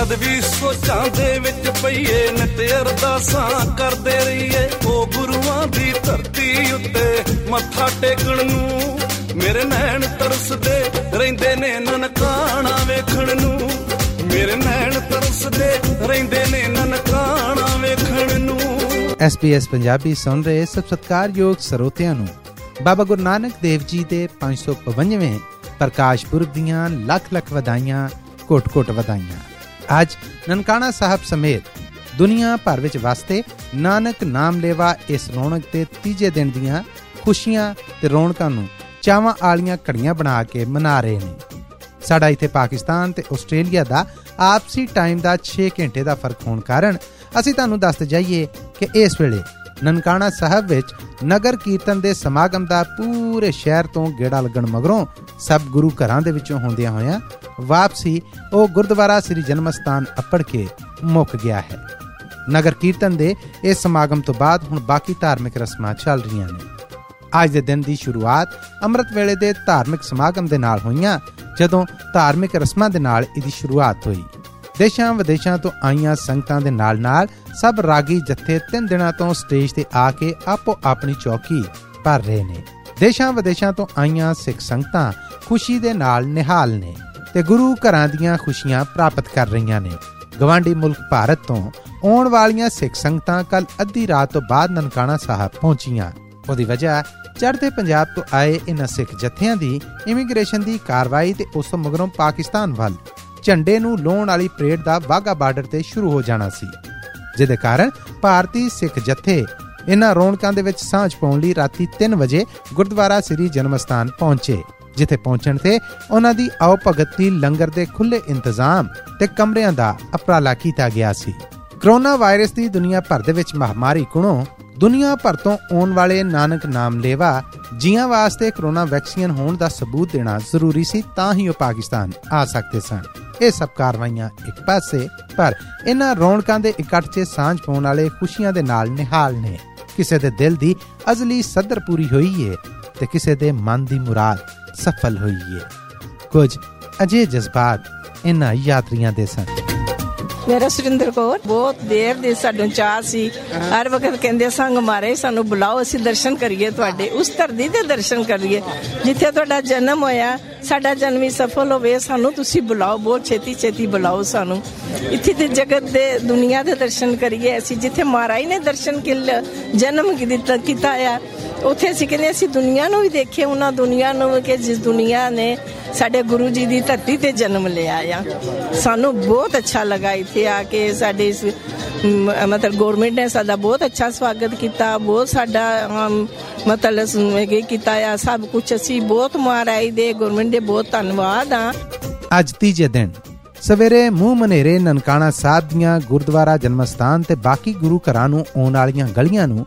ਜਦ ਵੀ ਸੋਚਾਂ ਦੇ ਵਿੱਚ ਪਈਏ, ਨਿਤ ਅਰਦਾਸਾਂ ਕਰਦੇ ਰਹੀਏ ਉਹ ਗੁਰੂਆਂ ਦੀ ਧਰਤੀ ਉੱਤੇ ਮੱਥਾ ਟੇਕਣ ਨੂੰ, ਮੇਰੇ ਨੈਣ ਤਰਸਦੇ ਰਹਿੰਦੇ ਨੇ ਨਨਕਾਣਾ ਵੇਖਣ ਨੂੰ, ਮੇਰੇ ਨੈਣ ਤਰਸਦੇ ਰਹਿੰਦੇ ਨੇ ਨਨਕਾਣਾ ਵੇਖਣ ਨੂੰ। ਐਸਪੀਐਸ ਪੰਜਾਬੀ ਸੁਣ ਰਹੇ ਸਭ ਸਤਿਕਾਰਯੋਗ ਸਰੋਤਿਆਂ ਨੂੰ, ਬਾਬਾ ਗੁਰੂ ਨਾਨਕ ਦੇਵ ਜੀ ਦੇ 555ਵੇਂ ਪ੍ਰਕਾਸ਼ ਪੁਰਬ ਦੀਆਂ ਲੱਖ ਲੱਖ ਵਧਾਈਆਂ ਕੋਟ-ਕੋਟ ਵਧਾਈਆਂ। ਅੱਜ ਨਨਕਾਣਾ ਸਾਹਿਬ ਸਮੇਤ ਦੁਨੀਆ ਭਰ ਵਿੱਚ ਵਸਦੇ ਨਾਨਕ ਨਾਮ ਲੈਵਾ ਇਸ ਰੌਣਕ ਦੇ ਤੀਜੇ ਦਿਨ ਦੀਆਂ ਖੁਸ਼ੀਆਂ ਤੇ ਰੌਣਕਾਂ ਨੂੰ ਚਾਵਾਂ ਆਲੀਆਂ ਘੜੀਆਂ ਬਣਾ ਕੇ ਮਨਾ ਰਹੇ ਨੇ। ਸਾਡਾ ਇੱਥੇ ਪਾਕਿਸਤਾਨ ਤੇ ਆਸਟ੍ਰੇਲੀਆ ਦਾ ਆਪਸੀ ਟਾਈਮ ਦਾ 6 ਘੰਟੇ ਦਾ ਫ਼ਰਕ ਹੋਣ ਕਾਰਨ ਅਸੀਂ ਤੁਹਾਨੂੰ ਦੱਸਦੇ ਜਾਈਏ ਕਿ ਇਸ ਵੇਲੇ ਨਨਕਾਣਾ ਸਾਹਿਬ ਵਿੱਚ ਨਗਰ ਕੀਰਤਨ ਦੇ ਸਮਾਗਮ ਦਾ ਪੂਰੇ ਸ਼ਹਿਰ ਤੋਂ ਗੇੜਾ ਲੱਗਣ ਮਗਰੋਂ ਸਭ ਗੁਰੂ ਘਰਾਂ ਦੇ ਵਿੱਚੋਂ ਹੁੰਦਿਆਂ ਹੋਇਆਂ ਵਾਪਸੀ ਉਹ ਗੁਰਦੁਆਰਾ ਸ੍ਰੀ ਜਨਮ ਸਥਾਨ ਅੱਪੜ ਕੇ ਮੁੱਕ ਗਿਆ ਹੈ। ਨਗਰ ਕੀਰਤਨ ਦੇ ਇਸ ਸਮਾਗਮ ਤੋਂ ਬਾਅਦ ਹੁਣ ਬਾਕੀ ਧਾਰਮਿਕ ਰਸਮਾਂ ਚੱਲ ਰਹੀਆਂ ਨੇ। ਅੱਜ ਦੇ ਦਿਨ ਦੀ ਸ਼ੁਰੂਆਤ ਅੰਮ੍ਰਿਤ ਵੇਲੇ ਦੇ ਧਾਰਮਿਕ ਸਮਾਗਮ ਦੇ ਨਾਲ ਹੋਈਆਂ, ਜਦੋਂ ਧਾਰਮਿਕ ਰਸਮਾਂ ਦੇ ਨਾਲ ਇਹਦੀ ਸ਼ੁਰੂਆਤ ਹੋਈ। ਦੇਸ਼ਾਂ ਵਿਦੇਸ਼ਾਂ ਤੋਂ ਆਈਆਂ ਸੰਗਤਾਂ ਦੇ ਨਾਲ-ਨਾਲ ਸਭ ਰਾਗੀ ਜੱਥੇ ਤਿੰਨ ਦਿਨਾਂ ਤੋਂ ਸਟੇਜ ਤੇ ਆ ਕੇ ਆਪੋ ਆਪਣੀ ਚੌਕੀ ਭਰ ਰਹੇ ਨੇ। ਦੇਸ਼ਾਂ ਵਿਦੇਸ਼ਾਂ ਤੋਂ ਆਈਆਂ ਸਿੱਖ ਸੰਗਤਾਂ ਖੁਸ਼ੀ ਦੇ ਨਾਲ ਨਿਹਾਲ ਨੇ। ਤੇ ਗੁਰੂ ਘਰਾਂ ਦੀਆਂ ਖੁਸ਼ੀਆਂ ਪ੍ਰਾਪਤ ਕਰ ਰਹੀਆਂ ਨੇ। ਗਵਾਂਡੀ ਮੁਲਕ ਭਾਰਤ ਤੋਂ ਆਉਣ ਵਾਲੀਆਂ ਸਿੱਖ ਸੰਗਤਾਂ ਕੱਲ ਅੱਧੀ ਰਾਤ ਤੋਂ ਬਾਅਦ ਨਨਕਾਣਾ ਸਾਹਿਬ ਪਹੁੰਚੀਆਂ। ਉਹਦੀ ਵਜ੍ਹਾ, ਚੜ੍ਹਦੇ ਪੰਜਾਬ ਤੋਂ ਆਏ ਇਨ੍ਹਾਂ ਸਿੱਖ ਜਥਿਆਂ ਦੀ ਇਮੀਗ੍ਰੇਸ਼ਨ ਦੀ ਕਾਰਵਾਈ ਤੇ ਉਸ ਤੋਂ ਮਗਰੋਂ ਪਾਕਿਸਤਾਨ ਵੱਲ ਝੰਡੇ ਨੂੰ ਲਾਉਣ ਵਾਲੀ ਪਰੇਡ ਦਾ ਵਾਗਾ ਬਾਰਡਰ ਤੇ ਸ਼ੁਰੂ ਹੋ ਜਾਣਾ ਸੀ। ਜਿਹਦੇ ਕਾਰਨ ਭਾਰਤੀ ਸਿੱਖ ਜਥੇ ਇਨ੍ਹਾਂ ਰੌਣਕਾਂ ਦੇ ਵਿੱਚ ਸਾਂਝ ਪਾਉਣ ਲਈ ਰਾਤੀ 3 ਵਜੇ ਗੁਰਦੁਆਰਾ ਸ੍ਰੀ ਜਨਮ ਸਥਾਨ ਪਹੁੰਚੇ। ਜਿੱਥੇ ਪਹੁੰਚਣ ਤੇ ਉਹਨਾਂ ਦੀ ਆਓ ਭਗਤ ਦੀ ਲੰਗਰ ਦੇ ਖੁੱਲੇ ਇੰਤਜ਼ਾਮ ਤੇ ਕਮਰਿਆਂ ਦਾ ਅਪਰਾਲਾ ਕੀਤਾ ਗਿਆ ਸੀ। ਕਰੋਨਾ ਵਾਇਰਸ ਦੀ ਦੁਨੀਆ ਭਰ ਦੇ ਵਿੱਚ ਮਹਾਮਾਰੀ ਕੋਲੋਂ ਦੁਨੀਆ ਭਰ ਤੋਂ ਆਉਣ ਵਾਲੇ ਨਾਨਕ ਨਾਮ ਲੇਵਾ ਜੀਆਂ ਵਾਸਤੇ ਕਰੋਨਾ ਵੈਕਸੀਨ ਹੋਣ ਦਾ ਸਬੂਤ ਦੇਣਾ ਜ਼ਰੂਰੀ ਸੀ ਤਾਂ ਹੀ ਉਹ ਪਾਕਿਸਤਾਨ ਆ ਸਕਦੇ ਸਨ। ਇਹ ਸਭ ਕਾਰਵਾਈਆਂ ਇੱਕ ਪਾਸੇ, ਪਰ ਇਹਨਾਂ ਰੌਣਕਾਂ ਦੇ ਇਕੱਠ 'ਚ ਸਾਂਝ ਪਾਉਣ ਵਾਲੇ ਖੁਸ਼ੀਆਂ ਦੇ ਨਾਲ ਨਿਹਾਲ ਨੇ। ਕਿਸੇ ਦੇ ਦਿਲ ਦੀ ਅਜ਼ਲੀ ਸਦਰ ਪੂਰੀ ਹੋਈ ਏ ਤੇ ਕਿਸੇ ਦੇ ਮਨ ਦੀ ਮੁਰਾਦ ਸਫਲ ਹੋਈ ਏ। ਕੁਝ ਅਜੇ ਜਜ਼ਬਾਤ ਇਹਨਾਂ ਯਾਤਰੀਆਂ ਦੇ ਸਨ। ਮੇਰਾ ਸੁਰਿੰਦਰ ਕੌਰ, ਬਹੁਤ ਦੇਰ ਦੇ ਸਾਨੂੰ ਚਾਹ ਸੀ। ਹਰ ਵਕਤ ਕਹਿੰਦੇ, ਸੰਗ ਮਾਰੇ, ਸਾਨੂੰ ਬੁਲਾਓ, ਅਸੀਂ ਦਰਸ਼ਨ ਕਰੀਏ ਤੁਹਾਡੇ। ਉਸ ਧਰਤੀ ਦੇ ਦਰਸ਼ਨ ਕਰੀਏ। ਜਿੱਥੇ ਤੁਹਾਡਾ ਜਨਮ ਹੋਇਆ, ਸਾਡਾ ਜਨਮ ਹੀ ਸਫਲ ਹੋਵੇ, ਸਾਨੂੰ ਤੁਸੀਂ ਬੁਲਾਓ, ਬਹੁਤ ਛੇਤੀ ਛੇਤੀ ਬੁਲਾਓ ਸਾਨੂੰ। ਇੱਥੇ ਤੇ ਜਗਤ ਦੇ, ਦੁਨੀਆ ਦੇ ਦਰਸ਼ਨ ਕਰੀਏ ਅਸੀਂ, ਜਿੱਥੇ ਮਹਾਰਾਜ ਨੇ ਦਰਸ਼ਨ ਕਿਲ, ਜਨਮ ਕੀਤਾ ਕੀਤਾ ਆ। ਉੱਥੇ ਅਸੀਂ ਕਹਿੰਦੇ ਅਸੀਂ ਦੁਨੀਆ ਨੂੰ ਵੀ ਦੇਖੇ, ਉਹਨਾਂ ਦੁਨੀਆ ਨੂੰ ਕਿ ਜਿਸ ਦੁਨੀਆ ਨੇ ਸਾਡੇ ਗੁਰੂ ਜੀ ਦੀ ਧਰਤੀ ਤੇ ਜਨਮ ਲਿਆ ਆ। ਸਾਨੂੰ ਬਹੁਤ ਅੱਛਾ ਲੱਗਾ ਇੱਥੇ ਆ ਕੇ ਸਾਡੇ ਇਸ ਮਤਲਬ ਗਵਰਨਮੈਂਟ ਨੇ ਸਾਡਾ ਬਹੁਤ ਅੱਛਾ ਸਵਾਗਤ ਕੀਤਾ, ਬਹੁਤ ਸਾਡਾ ਮਤਲਬ ਇਹ ਕੀਤਾ ਆ, ਸਭ ਕੁਝ ਅਸੀਂ ਬਹੁਤ ਮਹਾਰਾਜ ਦੇ ਗਵਰਨਮੈਂਟ ਦੇ ਬਹੁਤ ਧੰਨਵਾਦ ਆ। ਅੱਜ ਤੀਜੇ ਦਿਨ, ਸਵੇਰੇ ਮੂੰਹ ਮਨੇਰੇ ਨਨਕਾਣਾ ਸਾਹਿਬ ਦੀਆਂ ਗੁਰਦੁਆਰਾ ਜਨਮ ਸਥਾਨ ਤੇ ਬਾਕੀ ਗੁਰੂ ਘਰਾਂ ਨੂੰ ਆਉਣ ਵਾਲੀਆਂ ਗਲੀਆਂ ਨੂੰ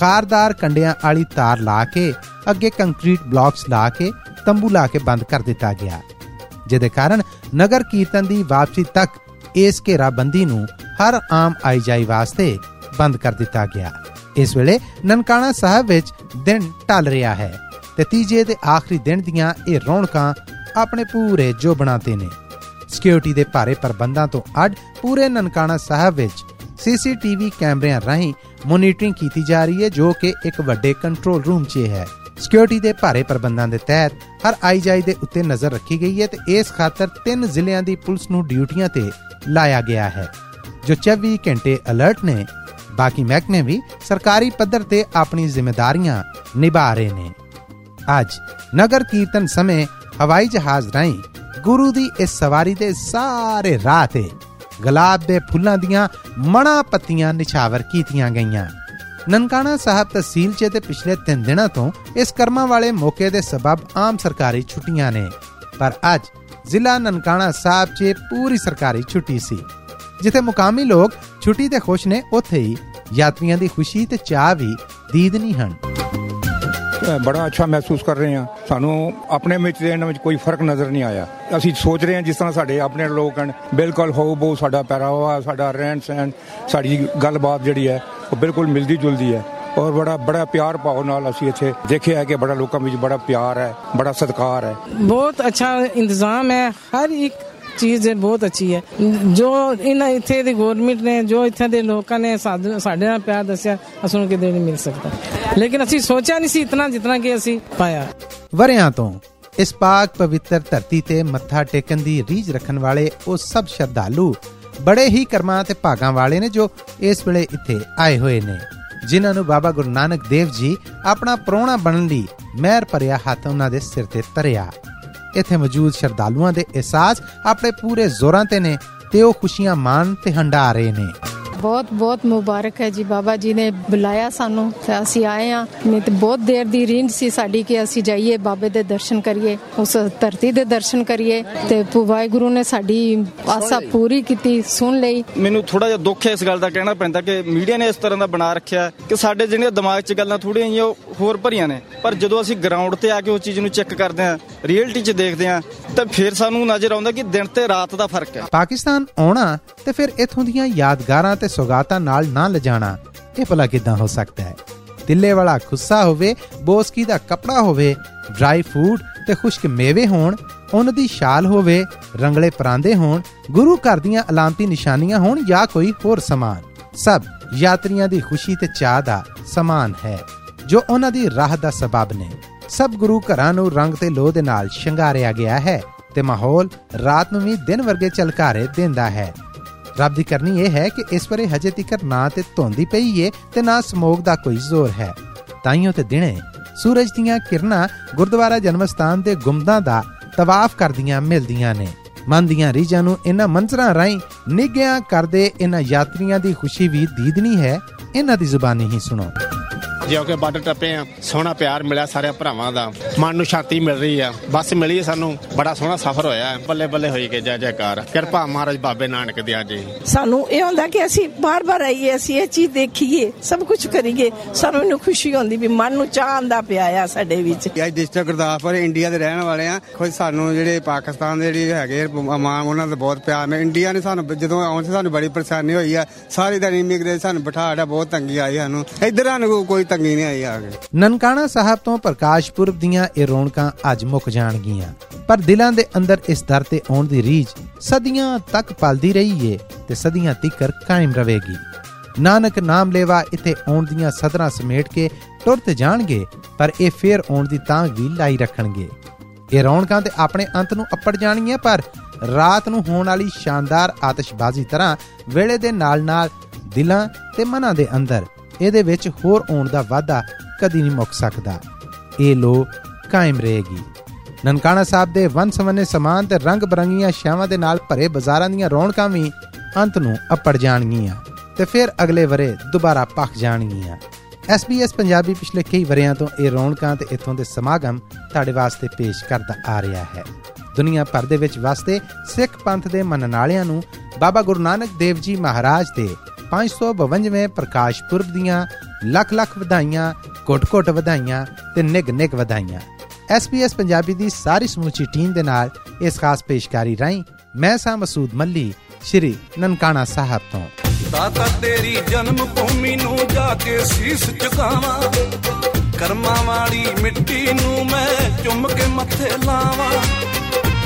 ਖਾਰਦਾਰ ਕੰਡਿਆਂ ਵਾਲੀ ਤਾਰ ਲਾ ਕੇ, ਅੱਗੇ ਕੰਕਰੀਟ ਬਲਾਕਸ ਲਾ ਕੇ, ਤੰਬੂ ਲਾ ਕੇ ਬੰਦ ਕਰ ਦਿੱਤਾ ਗਿਆ। ਜਿਹਦੇ ਕਾਰਨ ਨਗਰ ਕੀਰਤਨ ਦੀ ਵਾਪਸੀ ਤੱਕ ਇਸ ਘੇਰਾਬੰਦੀ ਨੂੰ ਹਰ ਆਮ ਆਈ ਜਾਈ ਵਾਸਤੇ ਬੰਦ ਕਰ ਦਿੱਤਾ ਗਿਆ। ਇਸ ਵੇਲੇ ਨਨਕਾਣਾ ਸਾਹਿਬ ਵਿੱਚ ਦਿਨ ਢਲ ਰਿਹਾ ਹੈ ਤੇ ਤੀਜੇ ਤੇ ਆਖਰੀ ਦਿਨ ਦੀਆਂ ਇਹ ਰੌਣਕਾਂ ਆਪਣੇ ਪੂਰੇ ਜੋ ਬਣਾਤੇ ਨੇ। ਸਿਕਿਉਰਿਟੀ ਦੇ ਭਾਰੇ ਪ੍ਰਬੰਧਾਂ ਤੋਂ ਅੱਡ ਪੂਰੇ ਨਨਕਾਣਾ ਸਾਹਿਬ ਵਿੱਚ ਸੀਸੀਟੀਵੀ ਕੈਮਰਿਆਂ ਰਾਹੀਂ ਮੋਨੀਟਰਿੰਗ ਕੀਤੀ ਜਾ ਰਹੀ ਹੈ, ਜੋ ਕਿ ਇੱਕ ਵੱਡੇ ਕੰਟਰੋਲ ਰੂਮ 'ਚ ਹੈ ਸਿਕਿਉਰਿਟੀ ਦੇ ਭਾਰੇ ਪ੍ਰਬੰਧਾਂ ਦੇ ਤਹਿਤ ਹਰ ਆਈਜਾਈ ਦੇ ਉੱਤੇ ਨਜ਼ਰ ਰੱਖੀ ਗਈ ਹੈ ਤੇ ਇਸ ਖਾਤਰ ਤਿੰਨ ਜ਼ਿਲ੍ਹਿਆਂ ਦੀ ਪੁਲਿਸ ਨੂੰ ਡਿਊਟੀਆਂ ਤੇ ਲਾਇਆ ਗਿਆ ਹੈ, ਜੋ 24 ਘੰਟੇ ਅਲਰਟ ਨੇ। ਬਾਕੀ ਮਹਿਕਮੇ ਵੀ ਸਰਕਾਰੀ ਪੱਧਰ ਤੇ ਆਪਣੀ ਜ਼ਿੰਮੇਵਾਰੀਆਂ ਨਿਭਾ ਰਹੇ ਨੇ। ਅੱਜ ਨਗਰ ਕੀਰਤਨ ਸਮੇਂ ਹਵਾਈ ਜਹਾਜ਼ ਰਾਹੀਂ ਗੁਰੂ ਦੀ ਇਸ ਸਵਾਰੀ ਦੇ ਸਾਰੇ ਰਾਹ ਤੇ ਗੁਲਾਬ ਦੇ ਫੁੱਲਾਂ ਦੀਆਂ ਮਣਾ ਪੱਤੀਆਂ ਨਿਛਾਵਰ ਕੀਤੀਆਂ ਗਈਆਂ। ਨਨਕਾਣਾ ਸਾਹਿਬ ਤਹਿਸੀਲ 'ਚ ਤੇ ਪਿਛਲੇ 3 ਦਿਨਾਂ ਤੋਂ ਇਸ ਕਰਮਾਂ ਵਾਲੇ ਮੌਕੇ ਦੇ ਸਬਬ ਆਮ ਸਰਕਾਰੀ ਛੁੱਟੀਆਂ ਨੇ। ਪਰ ਅੱਜ ਜ਼ਿਲ੍ਹਾ ਨਨਕਾਣਾ ਸਾਹਿਬ 'ਚ ਪੂਰੀ ਸਰਕਾਰੀ ਛੁੱਟੀ ਸੀ। ਜਿੱਥੇ ਮੁਕਾਮੀ ਲੋਕ ਛੁੱਟੀ ਤੇ ਖੁਸ਼ ਨੇ, ਉੱਥੇ ਹੀ ਯਾਤਰੀਆਂ ਦੀ ਖੁਸ਼ੀ ਤੇ ਚਾਹ ਵੀ ਦੀਦ ਨਹੀਂ ਹਨ। ਬੜਾ ਅੱਛਾ ਮਹਿਸੂਸ ਕਰ ਰਹੇ ਹਾਂ। ਸਾਨੂੰ ਆਪਣੇ ਵਿੱਚ ਤੇ ਇਹਨਾਂ ਵਿੱਚ ਕੋਈ ਫ਼ਰਕ ਨਜ਼ਰ ਨਹੀਂ ਆਇਆ। ਅਸੀਂ ਸੋਚ ਰਹੇ ਹਾਂ ਜਿਸ ਤਰ੍ਹਾਂ ਸਾਡੇ ਆਪਣੇ ਲੋਕ ਹਨ, ਬਿਲਕੁਲ ਹੋ ਬੋ ਸਾਡਾ ਪਹਿਰਾਵਾ ਸਾਡਾ ਰਹਿਣ ਸਹਿਣ, ਸਾਡੀ ਗੱਲਬਾਤ ਜਿਹੜੀ ਹੈ, ਉਹ ਬਿਲਕੁਲ ਮਿਲਦੀ ਜੁਲਦੀ ਹੈ। ਔਰ ਬੜਾ ਬੜਾ ਪਿਆਰ ਭਾਵ ਨਾਲ ਅਸੀਂ ਇੱਥੇ ਦੇਖਿਆ ਕਿ ਬੜਾ ਲੋਕਾਂ ਵਿੱਚ ਬੜਾ ਪਿਆਰ ਹੈ, ਬੜਾ ਸਤਿਕਾਰ ਹੈ। ਬਹੁਤ ਅੱਛਾ ਇੰਤਜ਼ਾਮ ਹੈ। ਹਰ ਇੱਕ ਚੀਜ਼ ਹੈ ਬਹੁਤ ਅੱਛੀ ਹੈ। ਜੋ ਇਹਨਾਂ ਇੱਥੇ ਦੀ ਗਵਰਨਮੈਂਟ ਨੇ, ਜੋ ਇੱਥੇ ਦੇ ਲੋਕਾਂ ਨੇ ਸਾਡ- ਸਾਡੇ ਨਾਲ ਪਿਆਰ ਦੱਸਿਆ, ਅਸਾਂ ਨੂੰ ਕਿਤੇ ਨਹੀਂ ਮਿਲ ਸਕਦਾ। ਲੇਕਿਨ ਅਸੀਂ ਸੋਚਿਆ ਨਹੀਂ ਸੀ ਇਤਨਾ, ਜਿਤਨਾ ਕਿ ਅਸੀਂ ਪਾਇਆ। ਵਰਿਆਂ ਤੋਂ, ਇਸ ਪਾਕ ਪਵਿੱਤਰ ਧਰਤੀ ਤੇ ਮੱਥਾ ਟੇਕਣ ਦੀ ਰੀਝ ਰੱਖਣ ਵਾਲੇ ਉਹ ਸਭ ਸ਼ਰਧਾਲੂ ਬੜੇ ਹੀ ਕਰਮਾਂ ਤੇ ਭਾਗਾਂ ਵਾਲੇ ਨੇ ਜੋ ਇਸ ਵੇਲੇ ਇੱਥੇ ਆਏ ਹੋਏ ਨੇ, ਜਿਨ੍ਹਾਂ ਨੂੰ ਬਾਬਾ ਗੁਰੂ ਨਾਨਕ ਦੇਵ ਜੀ ਆਪਣਾ ਪ੍ਰਾਹੁਣਾ ਬਣਨ ਲਈ ਮਿਹਰ ਭਰਿਆ ਹੱਥ ਉਹਨਾਂ ਦੇ ਸਿਰ ਤੇ ਧਰਿਆ। ਇੱਥੇ ਮੌਜੂਦ ਸ਼ਰਧਾਲੂਆਂ ਦੇ ਅਹਿਸਾਸ ਆਪਣੇ ਪੂਰੇ ਜ਼ੋਰਾਂ ਤੇ ਨੇ, ਤੇ ਉਹ ਖੁਸ਼ੀਆਂ ਮਾਣ ਤੇ ਹੰਡਾ ਰਹੇ ਨੇ। ਬਹੁਤ ਬਹੁਤ ਮੁਬਾਰਕ ਹੈ ਜੀ ਬਾਬਾ ਜੀ ਨੇ ਬੁਲਾਇਆ ਸਾਨੂੰ ਤੇ ਅਸੀਂ ਆਏ ਆ ਨਹੀਂ ਤੇ ਬਹੁਤ ਦੇਰ ਦੀ ਰੀਂਝ ਸੀ ਸਾਡੀ ਕਿ ਅਸੀਂ ਜਾਈਏ ਬਾਬੇ ਦੇ ਦਰਸ਼ਨ ਕਰੀਏ ਉਸ ਧਰਤੀ ਦੇ ਦਰਸ਼ਨ ਕਰੀਏ ਤੇ ਵਾਹਿਗੁਰੂ ਨੇ ਸਾਡੀ ਆਸਾ ਪੂਰੀ ਕੀਤੀ ਸੁਣ ਲਈ। ਮੈਨੂੰ ਥੋੜਾ ਜਿਹਾ ਦੁੱਖ ਹੈ ਇਸ ਗੱਲ ਦਾ ਕਹਿਣਾ ਪੈਂਦਾ ਕਿ ਮੀਡੀਆ ਨੇ ਇਸ ਤਰ੍ਹਾਂ ਦਾ ਬਣਾ ਰੱਖਿਆ ਕਿ ਸਾਡੇ ਜਿਹੜੇ ਦਿਮਾਗ 'ਚ ਗੱਲਾਂ ਥੋੜੀਆਂ ਜਿਹੀਆਂ ਉਹ ਹੋਰ ਭਰੀਆਂ ਨੇ। ਪਰ ਜਦੋਂ ਅਸੀਂ ਗਰਾਊਂਡ ਤੇ ਆ ਕੇ ਉਸ ਚੀਜ਼ ਨੂੰ ਚੈੱਕ ਕਰਦੇ ਹਾਂ ਰੀਅਲਟੀ 'ਚ ਦੇਖਦੇ ਹਾਂ ਤਾਂ ਫਿਰ ਸਾਨੂੰ ਨਜ਼ਰ ਆਉਂਦਾ ਕਿ ਦਿਨ ਤੇ ਰਾਤ ਦਾ ਫ਼ਰਕ ਹੈ। ਪਾਕਿਸਤਾਨ ਆਉਣਾ ਤੇ ਫਿਰ ਇਥੋਂ ਦੀਆਂ ਯਾਦਗਾਰਾਂ ਤੇ ਸੁਗਾਤਾਂ ਨਾਲ ਨਾ ਲਿਜਾਣਾ, ਇਹ ਭਲਾ ਕਿਦਾਂ ਹੋ ਸਕਦਾ ਹੈ? ਦਿੱਲੇ ਵਾਲਾ ਖੁੱਸਾ ਹੋਵੇ, ਬੋਸਕੀ ਦਾ ਕਪੜਾ ਹੋਵੇ ਡਰਾਈ ਫੂਡ ਤੇ ਖੁਸ਼ਕ ਮੇਵੇ ਹੋਣ ਉਹਨਾਂ ਦੀ ਸ਼ਾਲ ਹੋਵੇ, ਰੰਗਲੇ ਪਰਾਂਦੇ ਹੋਣ, ਗੁਰੂ ਘਰ ਦੀਆਂ ਅਲਾਮਤੀ ਨਿਸ਼ਾਨੀਆਂ ਹੋਣ ਜਾਂ ਕੋਈ ਹੋਰ ਸਮਾਨ। ਸਭ ਯਾਤਰੀਆਂ ਦੀ ਖੁਸ਼ੀ ਤੇ ਚਾਹ ਦਾ ਸਮਾਨ ਹੈ, ਜੋ ਉਹਨਾਂ ਦੀ ਰਾਹ ਦਾ ਸਬਬ ਨੇ। ਸਭ ਗੁਰੂ ਘਰਾਂ ਨੂੰ ਰੰਗ ਤੇ ਲੋਹ ਦੇ ਨਾਲ ਸ਼ਿੰਗਾਰਿਆ ਗਿਆ ਹੈ ਤੇ ਮਾਹੌਲ ਰਾਤ ਨੂੰ ਵੀ ਦਿਨ ਵਰਗੇ ਝਲਕਾਰੇ ਦਿੰਦਾ ਹੈ। ਰੱਬ ਦੀ ਕਰਨੀ ਇਹ ਹੈ ਕਿ ਇਸ ਵੇਲੇ ਹਜੇ ਤੀਕਰ ਨਾ ਤੇ ਧੁੰਦੀ ਪਈ ਏ ਤੇ ਨਾ ਸਮੋਗ ਦਾ ਕੋਈ ਜ਼ੋਰ ਹੈ। ਤਾਈਓ ਤੇ ਦਿਨੇ ਸੂਰਜ ਦੀਆਂ ਕਿਰਨਾਂ ਗੁਰਦੁਆਰਾ ਜਨਮ ਸਥਾਨ ਦੇ ਗੁੰਮਦਾਂ ਦਾ ਤਵਾਫ ਕਰਦੀਆਂ ਮਿਲਦੀਆਂ ਨੇ। ਮਨ ਦੀਆਂ ਰੀਝਾਂ ਨੂੰ ਇਹਨਾਂ ਮੰਜ਼ਰਾਂ ਰਾਹੀਂ ਨਿਗਿਆਂ ਕਰਦੇ ਇਹਨਾਂ ਯਾਤਰੀਆਂ ਦੀ ਖੁਸ਼ੀ ਵੀ ਦੀਦਨੀ ਹੈ। ਇਹਨਾਂ ਦੀ ਜ਼ੁਬਾਨੀ ਹੀ ਸੁਣੋ। ਜਿਉਂ ਕਿ ਬਾਰਡਰ ਟੱਪੇ ਆ ਸੋਹਣਾ ਪਿਆਰ ਮਿਲਿਆ ਸਾਰੇ ਭਰਾਵਾਂ ਦਾ। ਮਨ ਨੂੰ ਸ਼ਾਂਤੀ ਮਿਲ ਰਹੀ ਆ। ਬੱਸ ਮਿਲੀ ਹੈ ਸਾਨੂੰ ਬੜਾ ਸੋਹਣਾ ਸਫ਼ਰ ਹੋਇਆ। ਬੱਲੇ ਬੱਲੇ ਹੋਈ ਗਏ ਜੈ ਜੈਕਾਰ। ਕਿਰਪਾ ਮਹਾਰਾਜ ਬਾਬੇ ਨਾਨਕ ਦੀ ਜੀ। ਸਾਨੂੰ ਇਹ ਹੁੰਦਾ ਕਿ ਅਸੀਂ ਬਾਰ-ਬਾਰ ਆਈਏ ਅਸੀਂ ਇਹ ਚੀਜ਼ ਦੇਖੀਏ ਸਭ ਕੁਝ ਕਰੀਏ ਸਾਨੂੰ ਇਹਨੂੰ ਖੁਸ਼ੀ ਹੁੰਦੀ ਵੀ ਮਨ ਨੂੰ ਚਾਹ ਆਂਦਾ ਪਿਆ ਆ ਸਾਡੇ ਵਿੱਚ। ਅੱਜ ਡਿਸਟ੍ਰਿਕਟ ਗੁਰਦਾਸਪੁਰ ਇੰਡੀਆ ਦੇ ਰਹਿਣ ਵਾਲੇ ਆ। ਖੁਦ ਸਾਨੂੰ ਜਿਹੜੇ ਪਾਕਿਸਤਾਨ ਦੇ ਜਿਹੜੇ ਹੈਗੇ ਮਾਂ ਉਹਨਾਂ ਦਾ ਬਹੁਤ ਪਿਆਰ। ਨੇ ਇੰਡੀਆ ਨੇ ਸਾਨੂੰ ਜਦੋਂ ਆਉਣ ਸੀ ਸਾਨੂੰ ਬੜੀ ਪਰੇਸ਼ਾਨੀ ਹੋਈ ਆ। ਸਾਰੀ ਦਿਨ ਇਮੀਗ੍ਰੇਸ਼ਨ ਸਾਨੂੰ ਬਿਠਾੜਾ ਬਹੁਤ ਤੰਗੀ ਆਈ ਸਾਨੂੰ। ਇੱਧਰ ਸਾਨੂੰ ਕੋਈ ਤੰਗੀ ਨਹੀਂ ਆਈ ਆ ਕੇ ਨਨਕਾਣਾ ਸਾਹਿਬ ਤੋਂ ਪ੍ਰਕਾਸ਼ ਪੁਰਬ ਦੀਆਂ ਇਹ ਰੌਣਕਾਂ ਅੱਜ ਮੁੱਕ ਜਾਣਗੀਆਂ। ਪਰ ਦਿਲਾਂ ਦੇ ਅੰਦਰ ਇਸ ਦਰ ਤੇ ਆਉਣ ਦੀ ਰੀਝ ਸਦੀਆਂ ਤੱਕ ਪਲਦੀ ਰਹੀ ਏ ਤੇ ਸਦੀਆਂ ਤੀਕਰ ਕਾਇਮ ਰਹੇਗੀ। ਨਾਨਕ ਨਾਮ ਲੈਵਾ ਇੱਥੇ ਆਉਣ ਦੀਆਂ ਸਦਰਾਂ ਸਮੇਟ ਕੇ ਟੁਰ ਤੇ ਜਾਣਗੇ, ਪਰ ਇਹ ਫੇਰ ਆਉਣ ਦੀ ਤਾਂ ਵੀ ਲਾਈ ਰੱਖਣਗੇ। ਇਹ ਰੌਣਕਾਂ ਤੇ ਆਪਣੇ ਅੰਤ ਨੂੰ ਅੱਪੜ ਜਾਣਗੀਆਂ, ਪਰ ਰਾਤ ਨੂੰ ਹੋਣ ਵਾਲੀ ਸ਼ਾਨਦਾਰ ਆਤਿਸ਼ਬਾਜ਼ੀ ਤਰ੍ਹਾਂ ਵੇਲੇ ਦੇ ਨਾਲ-ਨਾਲ ਦਿਲਾਂ ਤੇ ਮਨਾਂ ਦੇ ਅੰਦਰ ਇਹਦੇ ਵਿੱਚ ਹੋਰ ਆਉਣ ਦਾ ਵਾਅਦਾ ਕਦੀ ਨਹੀਂ ਮੁੱਕ ਸਕਦਾ। ਇਹ ਲੋ ਕਾਇਮ ਰਹੇਗੀ। ਨਨਕਾਣਾ ਸਾਹਿਬ ਦੇ ਵੰਸਵਨੇ ਸਮਾਨ ਤੇ ਰੰਗ ਬਰੰਗੀਆਂ ਛਾਵਾਂ ਦੇ ਨਾਲ ਭਰੇ ਬਾਜ਼ਾਰਾਂ ਦੀਆਂ ਰੌਣਕਾਂ ਵੀ ਅੰਤ ਨੂੰ ਅੱਪੜ ਜਾਣਗੀਆਂ ਤੇ ਫਿਰ ਅਗਲੇ ਵਰੇ ਦੁਬਾਰਾ ਪੱਕ ਜਾਣਗੀਆਂ। SBS ਪੰਜਾਬੀ ਪਿਛਲੇ ਕਈ ਵਰਿਆਂ ਤੋਂ ਇਹ ਰੌਣਕਾਂ ਤੇ ਇਥੋਂ ਦੇ ਸਮਾਗਮ ਤੁਹਾਡੇ ਵਾਸਤੇ ਪੇਸ਼ ਕਰਦਾ ਆ ਰਿਹਾ ਹੈ। ਦੁਨੀਆ ਭਰ ਦੇ ਵਿੱਚ ਵਸਦੇ ਸਿੱਖ ਪੰਥ ਦੇ ਮੰਨਣ ਵਾਲਿਆਂ ਨੂੰ ਬਾਬਾ ਗੁਰੂ ਨਾਨਕ ਦੇਵ ਜੀ ਮਹਾਰਾਜ ਦੇ 552ਵੇਂ ਪ੍ਰਕਾਸ਼ ਪੁਰਬ ਦੀਆਂ ਲੱਖ ਲੱਖ ਵਧਾਈਆਂ ਕੋਟ-ਕੋਟ ਵਧਾਈਆਂ ਤੇ ਨਿਗ-ਨਿਗ ਵਧਾਈਆਂ। SBS ਪੰਜਾਬੀ ਦੀ ਸਾਰੀ ਸਮੂਚੀ ਟੀਮ ਦੇ ਨਾਲ ਇਸ ਖਾਸ ਪੇਸ਼ਕਾਰੀ ਰਾਹੀਂ ਮੈਂ ਸਾਂ ਮਸੂਦ ਮੱਲੀ, ਸ਼੍ਰੀ ਨਨਕਾਣਾ ਸਾਹਿਬ ਤੋਂ। ਦਾਤਾ ਤੇਰੀ ਜਨਮ ਭੂਮੀ ਨੂੰ ਜਾ ਕੇ ਸੀਸ ਝੁਕਾਵਾਂ ਕਰਮਾਂ ਵਾਲੀ ਮਿੱਟੀ ਨੂੰ ਮੈਂ ਚੁੰਮ ਕੇ ਮੱਥੇ ਲਾਵਾਂ।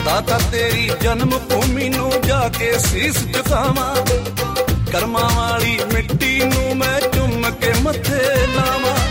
ਦਾਤਾ ਤੇਰੀ ਜਨਮ ਭੂਮੀ ਨੂੰ ਜਾ ਕੇ ਸੀਸ ਝੁਕਾਵਾਂ ਕਰਮਾਂ ਵਾਲੀ ਮਿੱਟੀ ਨੂੰ ਮੈਂ ਚੁੰਮ ਕੇ ਮੱਥੇ ਲਾਵਾਂ।